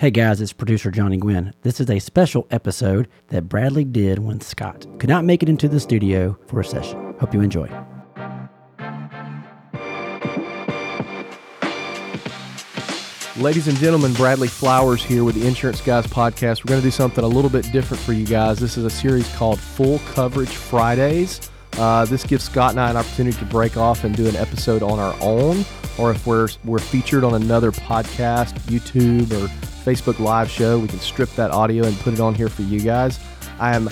Hey guys, it's producer Johnny Gwynn. This is a special episode that Bradley did when Scott could not make it into the studio for a session. Hope you enjoy. Ladies and gentlemen, Bradley Flowers here with the Insurance Guys podcast. We're going to do something a little bit different for you guys. This is a series called Full Coverage Fridays. Uh, this gives Scott and I an opportunity to break off and do an episode on our own, or if we're we're featured on another podcast, YouTube, or Facebook Live show, we can strip that audio and put it on here for you guys. I am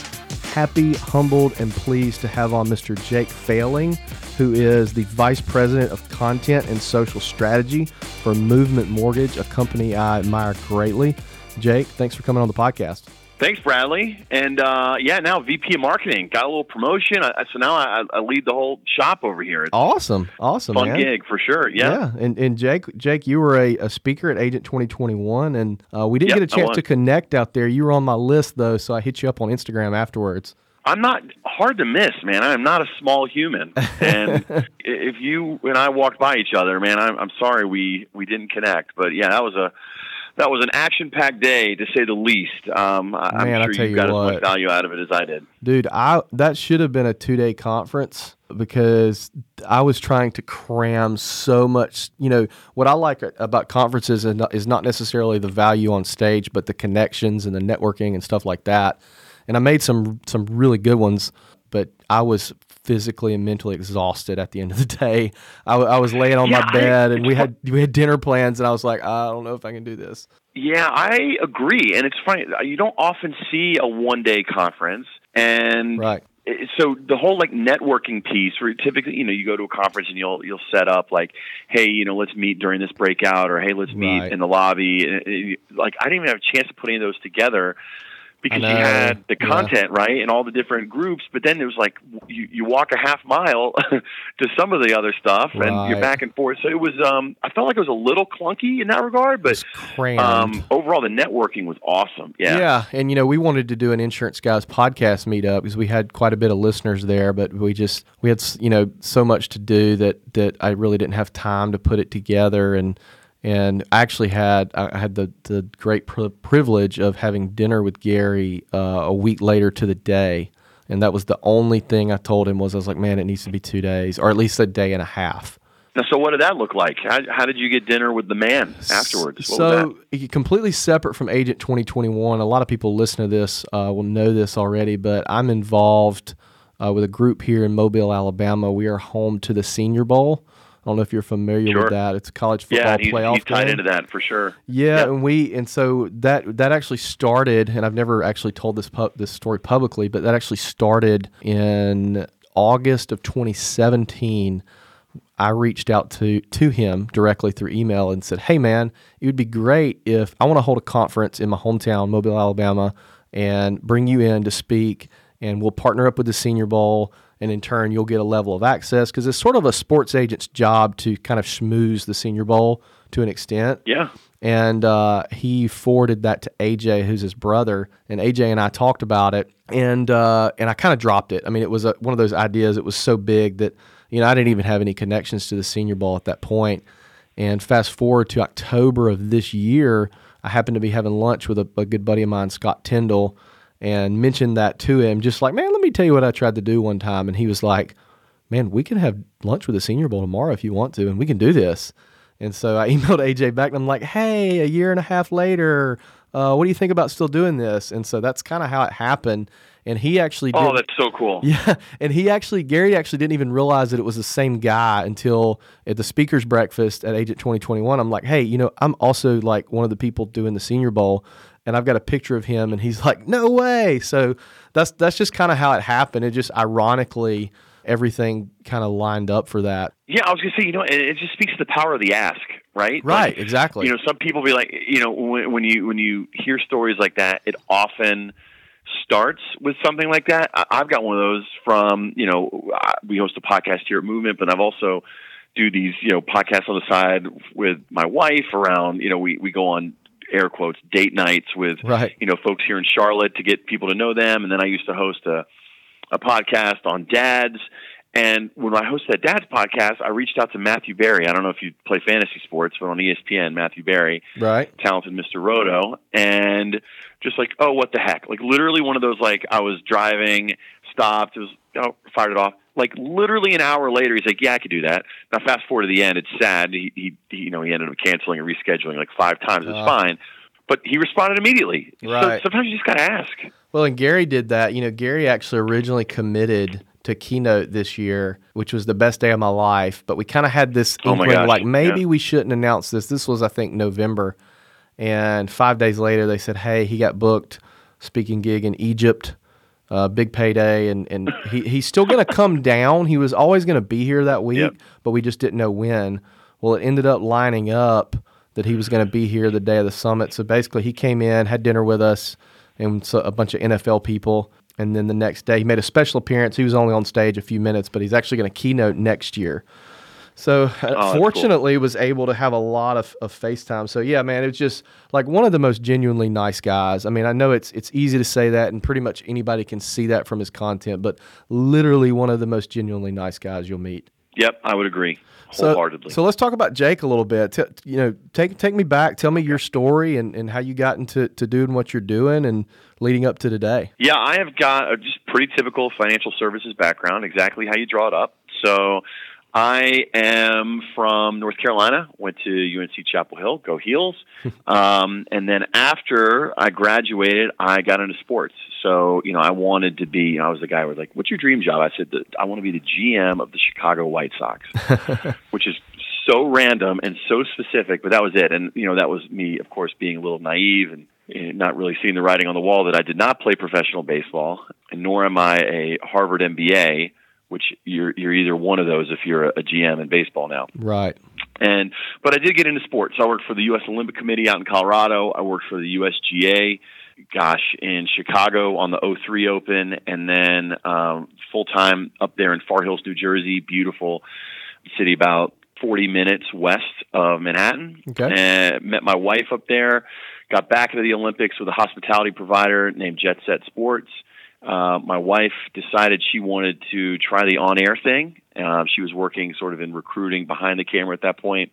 happy, humbled, and pleased to have on Mr. Jake Fehling, who is the Vice President of Content and Social Strategy for Movement Mortgage, a company I admire greatly. Jake, thanks for coming on the podcast. Thanks, Bradley. And uh, yeah, now VP of Marketing got a little promotion, I, so now I, I, lead the whole shop over here. It's awesome, awesome, fun man. gig for sure. Yeah, yeah. And and Jake, Jake, you were a, a speaker at Agent 2021, and uh, we didn't yep, get a chance to connect out there. You were on my list though, so I hit you up on Instagram afterwards. I'm not hard to miss, man. I'm not a small human, and if you and I walked by each other, man, I'm, I'm sorry we we didn't connect. But yeah, that was a that was an action-packed day to say the least. Um, I'm Man, sure you, you got what. as much value out of it as I did. Dude, I that should have been a two-day conference because I was trying to cram so much. You know what I like about conferences is not necessarily the value on stage, but the connections and the networking and stuff like that. And I made some some really good ones, but I was physically and mentally exhausted at the end of the day. I, I was laying on yeah, my bed, I, and we had we had dinner plans, and I was like, I don't know if I can do this. Yeah, I agree, and it's funny. Uh, you don't often see a one day conference, and right. So the whole like networking piece, where typically you know you go to a conference and you'll you'll set up like, hey, you know, let's meet during this breakout, or hey, let's meet right. in the lobby. And, like I didn't even have a chance to put any of those together because you had the content yeah. right and all the different groups but then it was like you, you walk a half mile to some of the other stuff right. and you're back and forth. So it was um i felt like it was a little clunky in that regard but um overall the networking was awesome. Yeah. Yeah and you know we wanted to do an insurance guys podcast meetup because we had quite a bit of listeners there but we just we had you know so much to do that that i really didn't have time to put it together and and I actually had I had the the great privilege of having dinner with Gary uh, a week later to the day, and that was the only thing I told him was I was like, man, it needs to be two days or at least a day and a half. Now, so what did that look like? How, how did you get dinner with the man afterwards? What so completely separate from Agent 2021. A lot of people listen to this uh, will know this already, but I'm involved uh, with a group here in Mobile, Alabama. We are home to the Senior Bowl. I don't know if you're familiar sure. with that. It's a college football yeah, he's, playoff. he's tied game. into that for sure. Yeah, yep. and we and so that that actually started, and I've never actually told this this story publicly, but that actually started in August of 2017. I reached out to to him directly through email and said, "Hey, man, it would be great if I want to hold a conference in my hometown, Mobile, Alabama, and bring you in to speak, and we'll partner up with the Senior Bowl." And in turn you'll get a level of access because it's sort of a sports agent's job to kind of schmooze the Senior Bowl to an extent. Yeah. And uh, he forwarded that to AJ, who's his brother, and AJ and I talked about it, and uh, and I kind of dropped it. I mean, it was a, one of those ideas. It was so big that you know I didn't even have any connections to the Senior Bowl at that point. And fast forward to October of this year, I happened to be having lunch with a, a good buddy of mine, Scott Tyndall, and mentioned that to him, just like, man, let me tell you what I tried to do one time. And he was like, man, we can have lunch with the Senior Bowl tomorrow if you want to, and we can do this. And so I emailed AJ back and I'm like, hey, a year and a half later, uh, what do you think about still doing this? And so that's kind of how it happened. And he actually Oh, that's so cool. Yeah. And he actually, Gary actually didn't even realize that it was the same guy until at the speaker's breakfast at Agent 2021. I'm like, hey, you know, I'm also like one of the people doing the Senior Bowl and I've got a picture of him and he's like, "No way." So that's that's just kind of how it happened. It just ironically everything kind of lined up for that. Yeah, I was gonna say, you know, it, it just speaks to the power of the ask, right? Right, like, exactly. You know, some people be like, you know, when, when you when you hear stories like that, it often starts with something like that. I, I've got one of those from, you know, we host a podcast here at Movement, but I've also do these, you know, podcasts on the side with my wife around, you know, we, we go on air quotes date nights with right. you know folks here in Charlotte to get people to know them and then I used to host a a podcast on dads And when I hosted that dad's podcast, I reached out to Matthew Berry. I don't know if you play fantasy sports, but on ESPN, Matthew Berry, Right. talented Mr. Roto, and just like, oh, what the heck? Like literally one of those like I was driving, stopped, it was oh, fired it off. Like literally an hour later, he's like, yeah, I could do that. Now fast forward to the end, it's sad. He, he, he you know, he ended up canceling and rescheduling like five times. It's Uh. fine, but he responded immediately. Right. So sometimes you just gotta ask. Well, and Gary did that. You know, Gary actually originally committed to keynote this year, which was the best day of my life. But we kind of had this Oh inkling, like maybe yeah. we shouldn't announce this. This was, I think, November, and five days later they said, "Hey, he got booked speaking gig in Egypt." Uh, big payday, and, and he, he's still going to come down. He was always going to be here that week, Yep. but we just didn't know when. Well, it ended up lining up that he was going to be here the day of the summit. So basically, he came in, had dinner with us, and so a bunch of NFL people. And then the next day, he made a special appearance. He was only on stage a few minutes, but he's actually going to keynote next year. So uh, Oh, cool. fortunately, was able to have a lot of, of FaceTime. So yeah, man, it was just like one of the most genuinely nice guys. I mean, I know it's it's easy to say that, and pretty much anybody can see that from his content, but literally one of the most genuinely nice guys you'll meet. Yep, I would agree So, wholeheartedly. so let's talk about Jake a little bit. T- you know, take take me back. Tell me your story and, and how you got into to doing what you're doing and leading up to today. Yeah, I have got a just pretty typical financial services background, exactly how you draw it up. So I am from North Carolina, went to UNC Chapel Hill, go Heels. um, and then after I graduated, I got into sports. So, you know, I wanted to be, I was the guy who was like, what's your dream job? I said, I want to be the GM of the Chicago White Sox, which is so random and so specific, but that was it. And, you know, that was me, of course, being a little naive and not really seeing the writing on the wall that I did not play professional baseball, and nor am I a Harvard MBA, which you're you're either one of those if you're a, a GM in baseball now. Right. And but I did get into sports. I worked for the U.S. Olympic Committee out in Colorado. I worked for the USGA, gosh, in Chicago on the 03 Open, and then um, full time up there in Far Hills, New Jersey. Beautiful city, about 40 minutes west of Manhattan. Okay. And met my wife up there. Got back into the Olympics with a hospitality provider named Jet Set Sports. Uh, my wife decided she wanted to try the on-air thing. Uh, she was working sort of in recruiting behind the camera at that point,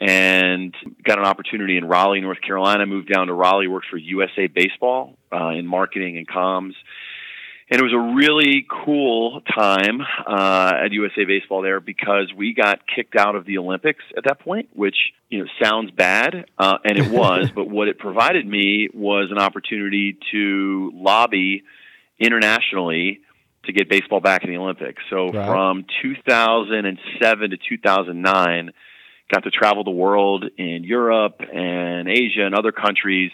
and got an opportunity in Raleigh, North Carolina. Moved down to Raleigh, worked for USA Baseball uh, in marketing and comms, and it was a really cool time uh, at USA Baseball there because we got kicked out of the Olympics at that point, which you know sounds bad, uh, and it was. but what it provided me was an opportunity to lobby internationally to get baseball back in the Olympics. So Right. from 2007 to 2009, got to travel the world in Europe and Asia and other countries,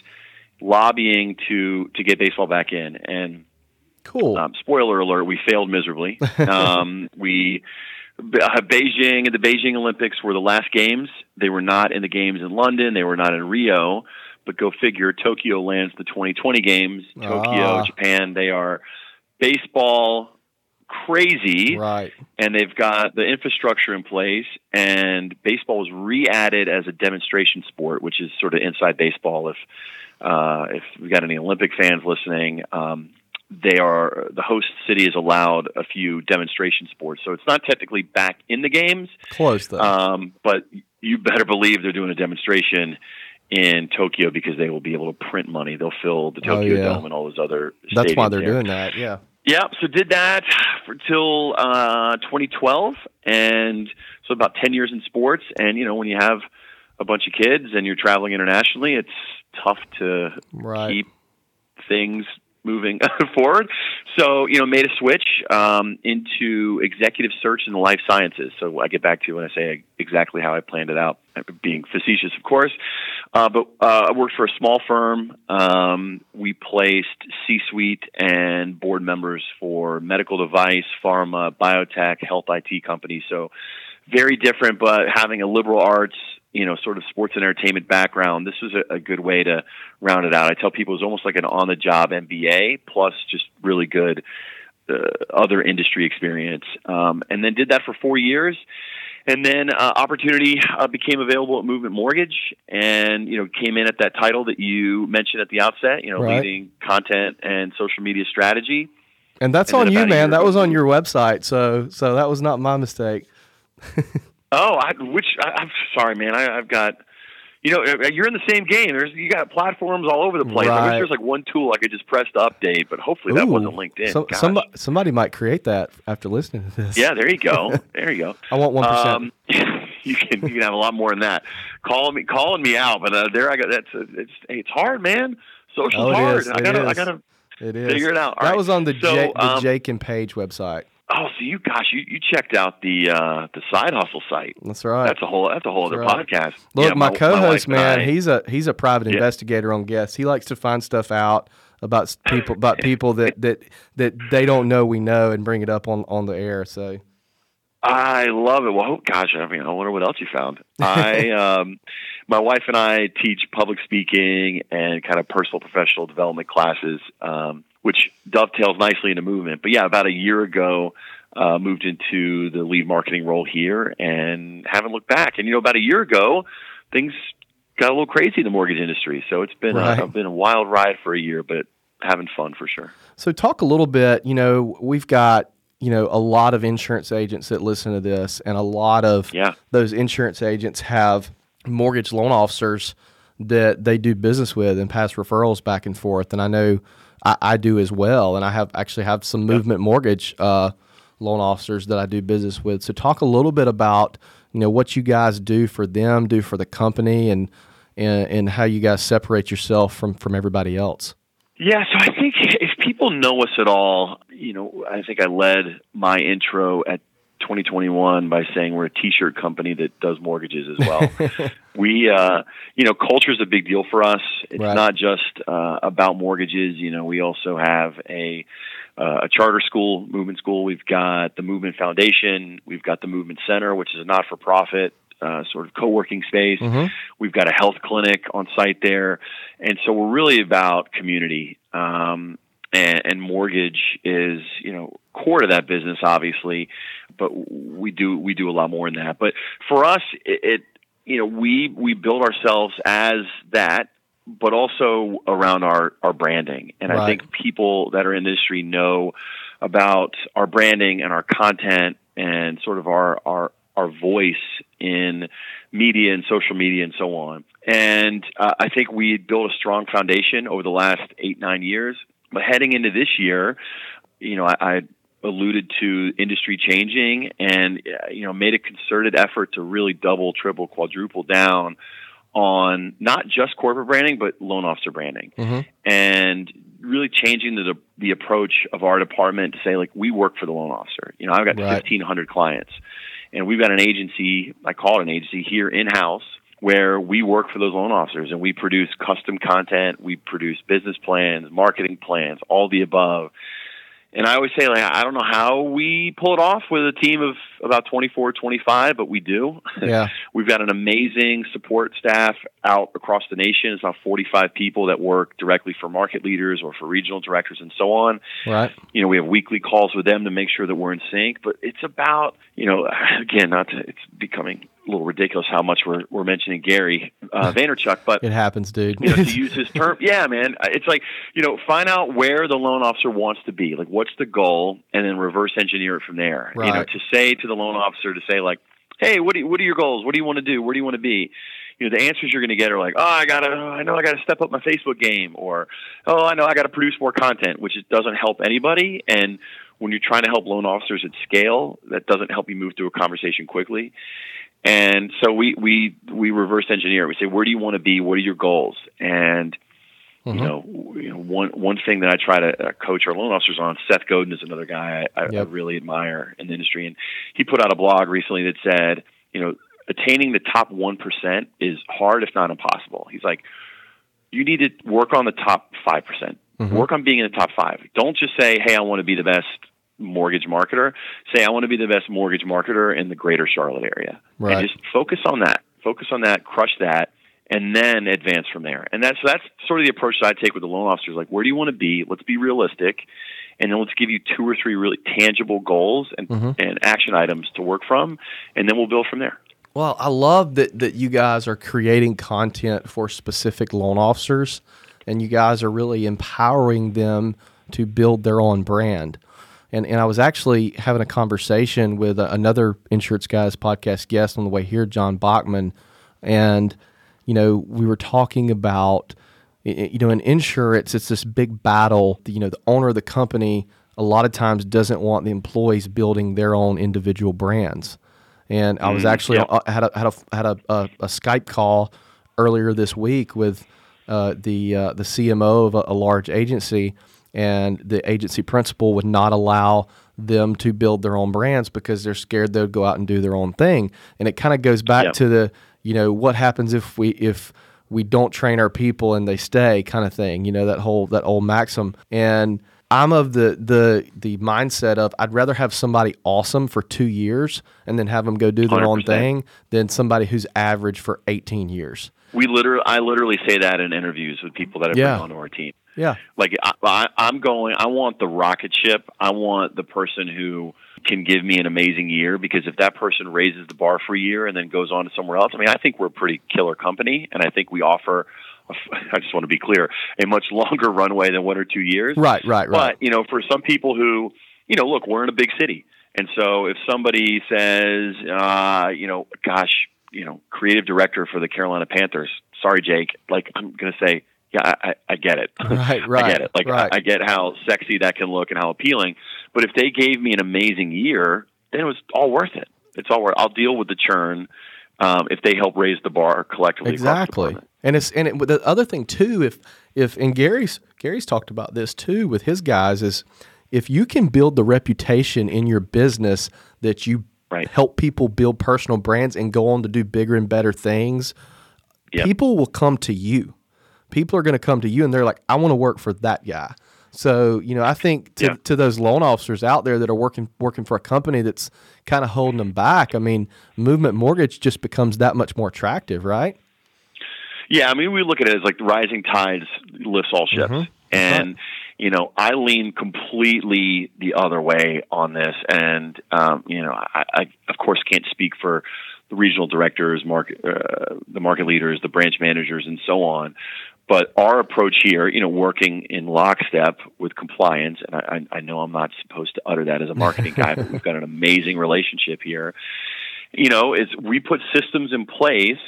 lobbying to to get baseball back in. And Cool. um, spoiler alert: we failed miserably. um, we uh, Beijing and the Beijing Olympics were the last games. They were not in the games in London. They were not in Rio. But go figure, Tokyo lands the 2020 games. Tokyo, Ah. Japan. They are baseball crazy right. and they've got the infrastructure in place and baseball was re-added as a demonstration sport which is sort of inside baseball if uh, if we've got any olympic fans listening um, they are the host city is allowed a few demonstration sports so it's not technically back in the games Close though. um, but you better believe they're doing a demonstration in Tokyo because they will be able to print money. They'll fill the Oh, Tokyo yeah. Dome and all those other. That's why they're there. doing that. Yeah. Yeah, so did that for till uh, 2012, and so about 10 years in sports. And you know, when you have a bunch of kids and you're traveling internationally, it's tough to Right. keep things moving forward. So you know, made a switch um, into executive search in the life sciences. So I get back to you when I say exactly how I planned it out, being facetious, of course. Uh, but uh, I worked for a small firm. Um, we placed C-suite and board members for medical device, pharma, biotech, health IT companies. So very different, but having a liberal arts, you know, sort of sports and entertainment background, this was a, a good way to round it out. I tell people it was almost like an on-the-job MBA plus just really good uh, other industry experience. Um, and then did that for four years. And then uh, opportunity uh, became available at Movement Mortgage, and you know came in at that title that you mentioned at the outset. You know, Right. leading content and social media strategy. And that's And on you, about a year man. That was on your website, so so that was not my mistake. Oh, I, which I, I'm sorry, man. I, I've got, you know, uh, you're in the same game. There's you got platforms all over the place. I wish there's like one tool I could just press to update, but hopefully that wasn't LinkedIn. some- somebody, might create that after listening to this. Yeah, there you go. There you go. I want one percent. Um, you can you can have a lot more than that. Calling me calling me out, but uh, there I go. That's it's hey, it's hard, man. Social's Oh, hard. is. I gotta I gotta it is. figure it out. All that right. was on the, So, Jake, the um, Jake and Page website. Oh, so you gosh, you, you checked out the uh, the side hustle site. That's right. That's a whole that's a whole other right. podcast. Look, Yeah, my, wife co-host, and man, I- he's a he's a private Yeah. investigator on guests. He likes to find stuff out about people about people that, that that they don't know we know and bring it up on on the air. So I love it. Well, oh, gosh, I mean, I wonder what else you found. I, um, my wife and I teach public speaking and kind of personal professional development classes, um, which dovetails nicely into movement. But yeah, about a year ago, uh, moved into the lead marketing role here and haven't looked back. And you know, about a year ago, things got a little crazy in the mortgage industry. So it's been Right. a, been a wild ride for a year, but having fun for sure. So talk a little bit, you know, we've got, you know, a lot of insurance agents that listen to this and a lot of Yeah. those insurance agents have mortgage loan officers that they do business with and pass referrals back and forth. And I know I, I do as well. And I have actually have some movement mortgage uh, loan officers that I do business with. So talk a little bit about, you know, what you guys do for them, do for the company and and, and how you guys separate yourself from from everybody else. Yeah, so I think if people know us at all, you know, I think I led my intro at 2021 by saying we're a t-shirt company that does mortgages as well. we, uh, you know, culture is a big deal for us. It's Right. not just uh, about mortgages. You know, we also have a uh, a charter school, movement school. We've got the Movement Foundation. We've got the Movement Center, which is a not-for-profit uh, sort of co-working space. Mhm. We've got a health clinic on site there, and so we're really about community. Um, and, and mortgage is, you know, core to that business, obviously, but we do we do a lot more than that. But for us, it, it you know, we we build ourselves as that, but also around our our branding. And I think people that are in the industry know about our branding and our content and sort of our our our voice in media and social media and so on. And uh, I think we built a strong foundation over the last eight nine years. But heading into this year, you know, I, I alluded to industry changing and uh, you know made a concerted effort to really double, triple, quadruple down on not just corporate branding but loan officer branding Mhm. and really changing the the approach of our department to say like we work for the loan officer. You know, I've got Right. 1500 clients and we've got an agency, I call it an agency here in house where we work for those loan officers and we produce custom content, we produce business plans, marketing plans, all the above. And I always say, like, I don't know how we pull it off with a team of about 24, 25, but we do. Yeah. We've got an amazing support staff out across the nation. It's about 45 people that work directly for market leaders or for regional directors and so on. Right. You know, we have weekly calls with them to make sure that we're in sync. But it's about, you know, again, not to, it's becoming a little ridiculous how much we're, we're mentioning Gary uh, Vaynerchuk, but It happens, dude. you know, to use his term. Yeah, man. It's like, you know, find out where the loan officer wants to be. Like, what's the goal? And then reverse engineer it from there. You know, to say to the loan officer to say, like, hey, what, do you, what are your goals? What do you want to do? Where do you want to be? You know, the answers you're going to get are like, oh, I got to, I know I got to step up my Facebook game, or, oh, I know I got to produce more content, which doesn't help anybody. And when you're trying to help loan officers at scale, that doesn't help you move through a conversation quickly. And so we we we reverse engineer. We say, where do you want to be? What are your goals? And Mhm. you know, you know, one one thing that I try to uh, coach our loan officers on. Seth Godin is another guy I, I, I really admire in the industry, and he put out a blog recently that said, you know, attaining the top one percent is hard, if not impossible. He's like, you need to work on the top five percent. Mhm. Work on being in the top five. Don't just say, hey, I want to be the best mortgage marketer. Say, I want to be the best mortgage marketer in the greater Charlotte area. Right. And just focus on that. Focus on that, crush that, and then advance from there. And that's that's sort of the approach that I take with the loan officers. Like, where do you want to be? Let's be realistic, and then let's give you two or three really tangible goals and, Mhm. and action items to work from, and then we'll build from there. Well, I love that that you guys are creating content for specific loan officers, and you guys are really empowering them to build their own brand. And, and I was actually having a conversation with another Insurance Guys podcast guest on the way here, John Bachman. And, you know, we were talking about, you know, in insurance, it's this big battle. You know, the owner of the company a lot of times doesn't want the employees building their own individual brands. And I was mm, actually yep. had a had a had a, a, a, Skype call earlier this week with uh, the uh, the CMO of a, a, large agency, and the agency principal would not allow them to build their own brands because they're scared they'd go out and do their own thing. And it kind of goes back yep. to the you know what happens if we if we don't train our people and they stay kind of thing. You know that whole that old maxim and I'm of the the the mindset of I'd rather have somebody awesome for two years and then have them go do their 100%. own thing than somebody who's average for 18 years. We literally, I literally say that in interviews with people that have yeah. been onto our team. Yeah, like I, I'm going. I want the rocket ship. I want the person who can give me an amazing year because if that person raises the bar for a year and then goes on to somewhere else, I mean, I think we're a pretty killer company, and I think we offer I just want to be clear, a much longer runway than one or two years. Right, right, right. But, you know, for some people who, you know, look, we're in a big city. And so if somebody says, uh, you know, gosh, you know, creative director for the Carolina Panthers, sorry, Jake, like, I'm going to say, yeah, I, I get it. Right, right. I get it. Like, right. I, I get how sexy that can look and how appealing. But if they gave me an amazing year, then it was all worth it. It's all worth. I'll deal with the churn um, if they help raise the bar collectively. Exactly. And it's and it, the other thing too, if if and Gary's Gary's talked about this too with his guys is if you can build the reputation in your business that you right. help people build personal brands and go on to do bigger and better things, yep. people will come to you. People are going to come to you and they're like, I want to work for that guy. So you know, I think to, yeah. to those loan officers out there that are working working for a company that's kind of holding them back. I mean, Movement Mortgage just becomes that much more attractive, right? Yeah, I mean, we look at it as like rising tides lifts all ships, mm-hmm. and you know, I lean completely the other way on this, and um, you know, I, I of course can't speak for the regional directors, market, uh, the market leaders, the branch managers, and so on. But our approach here, you know, working in lockstep with compliance, and I, I know I'm not supposed to utter that as a marketing guy, but we've got an amazing relationship here. You know, is we put systems in place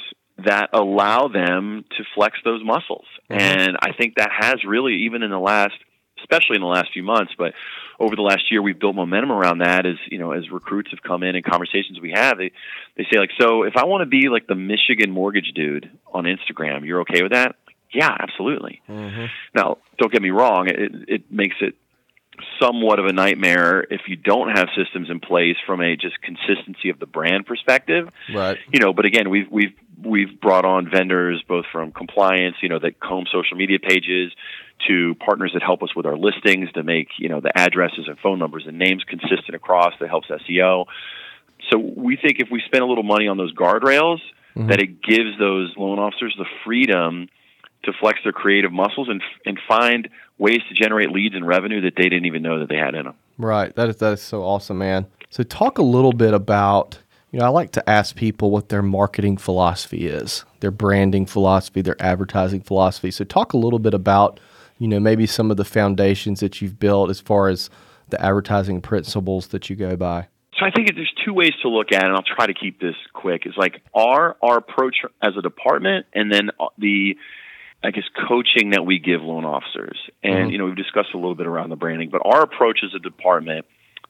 that allow them to flex those muscles. Mm-hmm. And I think that has really, even in the last, especially in the last few months, but over the last year, we've built momentum around that. As you know, as recruits have come in and conversations we have, they they say like, so if I want to be like the Michigan mortgage dude on Instagram, you're okay with that? Yeah, absolutely. Mm-hmm. Now, don't get me wrong; it it makes it somewhat of a nightmare if you don't have systems in place from a just consistency of the brand perspective. Right. You know, but again, we've we've we've brought on vendors both from compliance, you know, that comb social media pages to partners that help us with our listings to make, you know, the addresses and phone numbers and names consistent across that helps SEO. So we think if we spend a little money on those guardrails, mm-hmm. that it gives those loan officers the freedom to flex their creative muscles and and find ways to generate leads and revenue that they didn't even know that they had in them. Right. That is that is so awesome, man. So talk a little bit about you know, I like to ask people what their marketing philosophy is, their branding philosophy, their advertising philosophy. So talk a little bit about, you know, maybe some of the foundations that you've built as far as the advertising principles that you go by. So I think there's two ways to look at it, and I'll try to keep this quick. It's like our our approach as a department, and then uh, the I guess coaching that we give loan officers. And mm-hmm. you know, we've discussed a little bit around the branding, but our approach as a department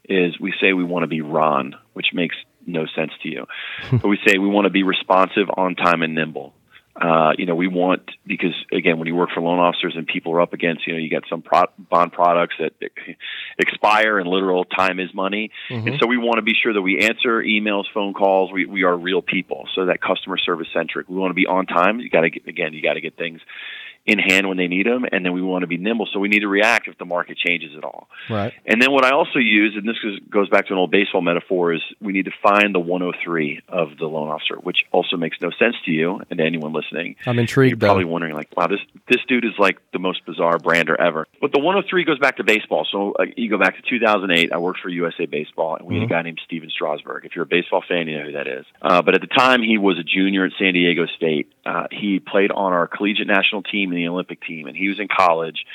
is we say we want to be Ron, which makes no sense to you. but we say we want to be responsive, on time, and nimble. Uh, you know, we want because again, when you work for loan officers and people are up against, you know, you got some pro- bond products that expire and literal time is money, mm-hmm. and so we want to be sure that we answer emails, phone calls. We we are real people, so that customer service centric. We want to be on time. You got to again, you got to get things in hand when they need them, and then we want to be nimble, so we need to react if the market changes at all. Right. And then what I also use, and this goes back to an old baseball metaphor, is we need to find the 103 of the loan officer, which also makes no sense to you and to anyone listening. I'm intrigued. You're probably wondering, like, wow, this this dude is like the most bizarre brander ever. But the 103 goes back to baseball. So uh, you go back to 2008. I worked for USA Baseball, and we mm-hmm. had a mm-hmm. guy named Stephen Strasburg. If you're a baseball fan, you know who that is. Uh, but at the time, he was a junior at San Diego State. Uh, he played on our collegiate national team and the Olympic team, and he was in college,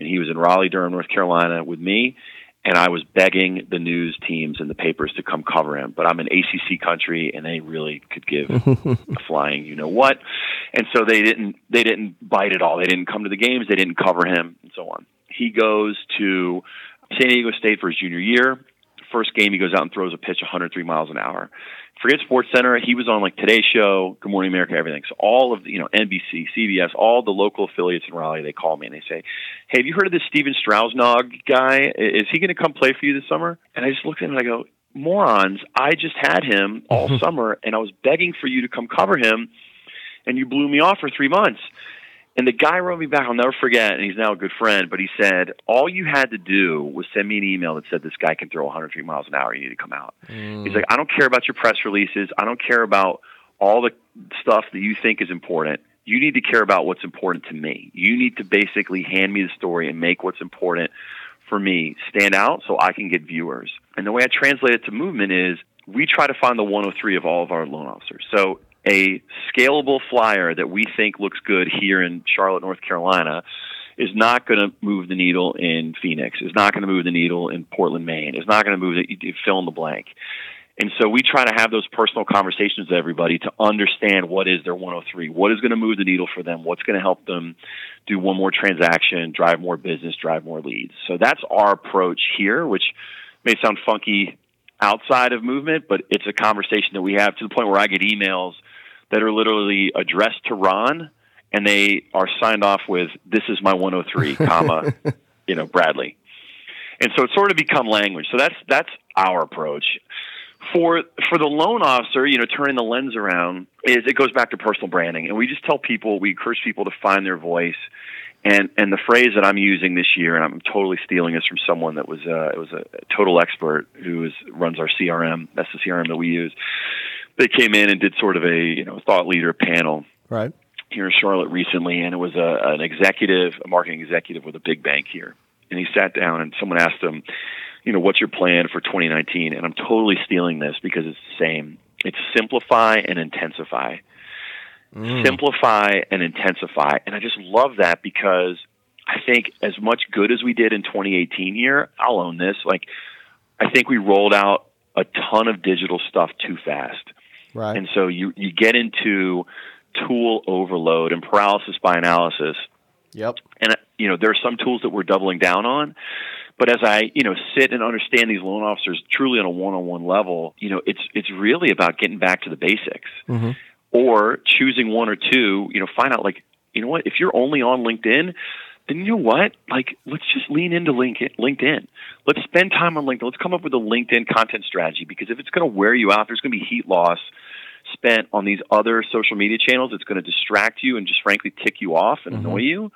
and he was in Raleigh, Durham, North Carolina with me. and I was begging the news teams and the papers to come cover him. But I'm in ACC country, and they really could give a flying, you know what. And so they didn't they didn't bite at all. They didn't come to the games. They didn't cover him, and so on. He goes to San Diego State for his junior year. First game, he goes out and throws a pitch 103 miles an hour. Forget Sports Center. He was on like Today Show, Good Morning America, everything. So all of the, you know, NBC, CBS, all the local affiliates in Raleigh, they call me and they say, "Hey, have you heard of this Stephen Strasburg guy? Is he going to come play for you this summer?" And I just looked at him and I go, "Morons! I just had him all summer, and I was begging for you to come cover him, and you blew me off for three months." And the guy wrote me back, I'll never forget, and he's now a good friend, but he said, All you had to do was send me an email that said this guy can throw 103 miles an hour, you need to come out. Mm. He's like, I don't care about your press releases, I don't care about all the stuff that you think is important. You need to care about what's important to me. You need to basically hand me the story and make what's important for me stand out so I can get viewers. And the way I translate it to movement is we try to find the 103 of all of our loan officers. So a scalable flyer that we think looks good here in Charlotte, North Carolina, is not going to move the needle in Phoenix. Is not going to move the needle in Portland, Maine. Is not going to move the fill in the blank. And so we try to have those personal conversations with everybody to understand what is their 103, what is going to move the needle for them, what's going to help them do one more transaction, drive more business, drive more leads. So that's our approach here, which may sound funky outside of movement, but it's a conversation that we have to the point where I get emails that are literally addressed to Ron, and they are signed off with "This is my 103, comma, you know, Bradley." And so it's sort of become language. So that's that's our approach. For for the loan officer, you know, turning the lens around is it goes back to personal branding, and we just tell people, we encourage people to find their voice. And and the phrase that I'm using this year, and I'm totally stealing this from someone that was uh, it was a Total Expert who is runs our CRM. That's the CRM that we use they came in and did sort of a you know thought leader panel right here in Charlotte recently, and it was a, an executive, a marketing executive with a big bank here, and he sat down and someone asked him, you know, what's your plan for 2019? And I'm totally stealing this because it's the same. It's simplify and intensify. Mm. Simplify and intensify. And I just love that because I think as much good as we did in 2018 here, I'll own this. Like, I think we rolled out a ton of digital stuff too fast. Right. And so you, you get into tool overload and paralysis by analysis. Yep. And you know, there are some tools that we're doubling down on. But as I, you know, sit and understand these loan officers truly on a one-on-one level, you know, it's it's really about getting back to the basics, mm-hmm. or choosing one or two. You know, find out like, you know what, if you're only on LinkedIn, then you know what? Like, let's just lean into LinkedIn. Let's spend time on LinkedIn. Let's come up with a LinkedIn content strategy because if it's going to wear you out, there's going to be heat loss spent on these other social media channels. It's going to distract you and just frankly tick you off and mm-hmm. annoy you.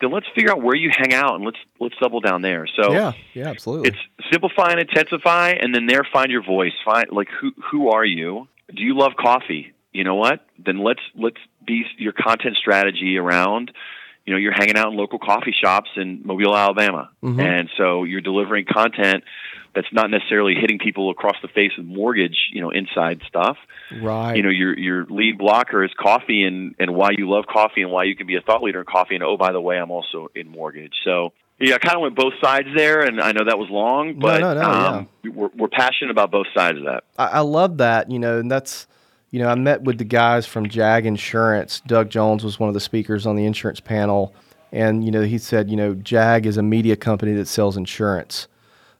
Then let's figure out where you hang out and let's let's double down there. So yeah, yeah, absolutely. It's simplify and intensify, and then there find your voice. Find like who who are you? Do you love coffee? You know what? Then let's let's be your content strategy around you know you're hanging out in local coffee shops in Mobile, Alabama, mm-hmm. and so you're delivering content that's not necessarily hitting people across the face with mortgage, you know, inside stuff. Right. You know, your your lead blocker is coffee and and why you love coffee and why you can be a thought leader in coffee. And oh, by the way, I'm also in mortgage. So yeah, I kind of went both sides there, and I know that was long, but no, no, no, um, yeah. we're we're passionate about both sides of that. I, I love that, you know, and that's you know, I met with the guys from Jag Insurance. Doug Jones was one of the speakers on the insurance panel. And, you know, he said, you know, Jag is a media company that sells insurance.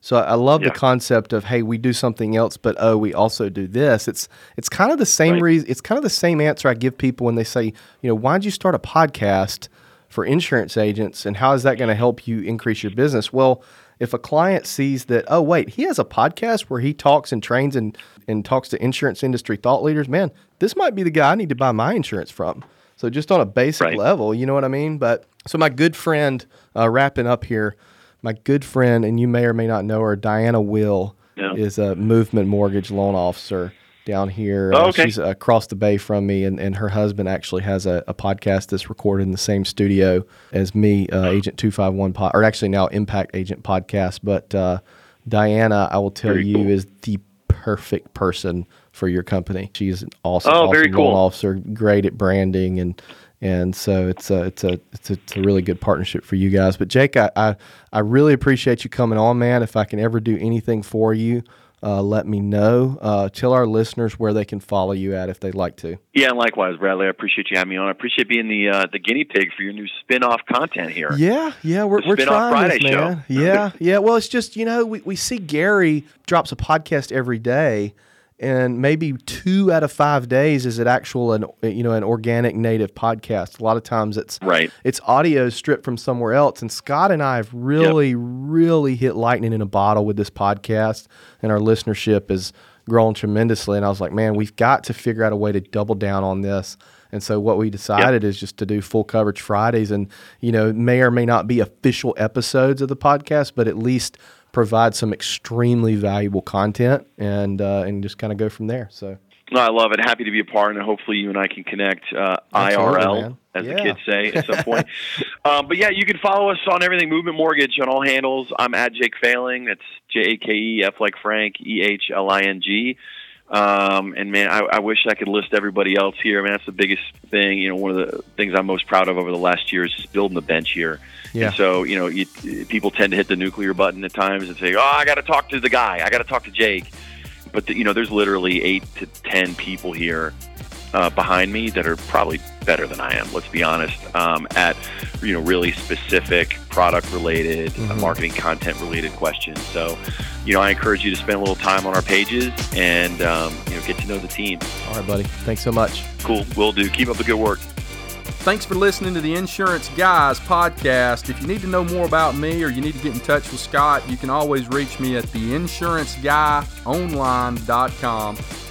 So I love yeah. the concept of, hey, we do something else, but oh, we also do this. It's it's kind of the same right. reason. It's kind of the same answer I give people when they say, you know, why did you start a podcast for insurance agents, and how is that going to help you increase your business? Well, if a client sees that, oh wait, he has a podcast where he talks and trains and and talks to insurance industry thought leaders, man, this might be the guy I need to buy my insurance from. So just on a basic right. level, you know what I mean? But so my good friend, uh, wrapping up here, my good friend, and you may or may not know her, Diana Will, yeah. is a movement mortgage loan officer down here. Oh, okay. Uh, she's across the bay from me, and, and her husband actually has a, a podcast that's recorded in the same studio as me, uh, Agent 251, pod, or actually now Impact Agent Podcast. But uh, Diana, I will tell very you, cool. is the perfect person for your company. She's an awesome, oh, awesome very cool. loan officer, great at branding and and so it's a it's a it's a, it's a really good partnership for you guys. But Jake, I, I I really appreciate you coming on, man. If I can ever do anything for you, uh, let me know. Uh, tell our listeners where they can follow you at if they'd like to. Yeah, and likewise, Bradley. I appreciate you having me on. I appreciate being the uh, the guinea pig for your new spin off content here. Yeah, yeah, we're, we're Spin-Off trying Friday this, man. show. yeah, yeah. Well, it's just you know we, we see Gary drops a podcast every day, and maybe two out of five days is it actual an you know an organic native podcast. A lot of times it's Right. it's audio stripped from somewhere else. And Scott and I have really, really hit lightning in a bottle with this podcast, and our listenership has grown tremendously. And I was like, man, we've got to figure out a way to double down on this. And so what we decided is just to do full coverage Fridays, and you know, may or may not be official episodes of the podcast, but at least provide some extremely valuable content and uh, and just kind of go from there. So No, I love it. Happy to be a part, and hopefully you and I can connect uh, IRL, man. as Yeah. the kids say, at some point. um, but yeah, you can follow us on everything Movement Mortgage on all handles. I'm at Jake Fehling. That's J A K E F like Frank E H L I N G. Um, and man, I, I wish I could list everybody else here. I mean, that's the biggest thing. You know, one of the things I'm most proud of over the last year is just building the bench here. Yeah. And so, you know, you, people tend to hit the nuclear button at times and say, "Oh, I got to talk to the guy. I got to talk to Jake." But the, you know, there's literally eight to ten people here uh, behind me that are probably better than I am. Let's be honest. Um, at you know, really specific product related, uh, Mhm. marketing content related questions. So, you know, I encourage you to spend a little time on our pages and um, you know get to know the team. all right, buddy, thanks so much. Cool, will do. Keep up the good work. Thanks for listening to the Insurance Guys podcast. If you need to know more about me or you need to get in touch with Scott, you can always reach me at theinsuranceguyonline.com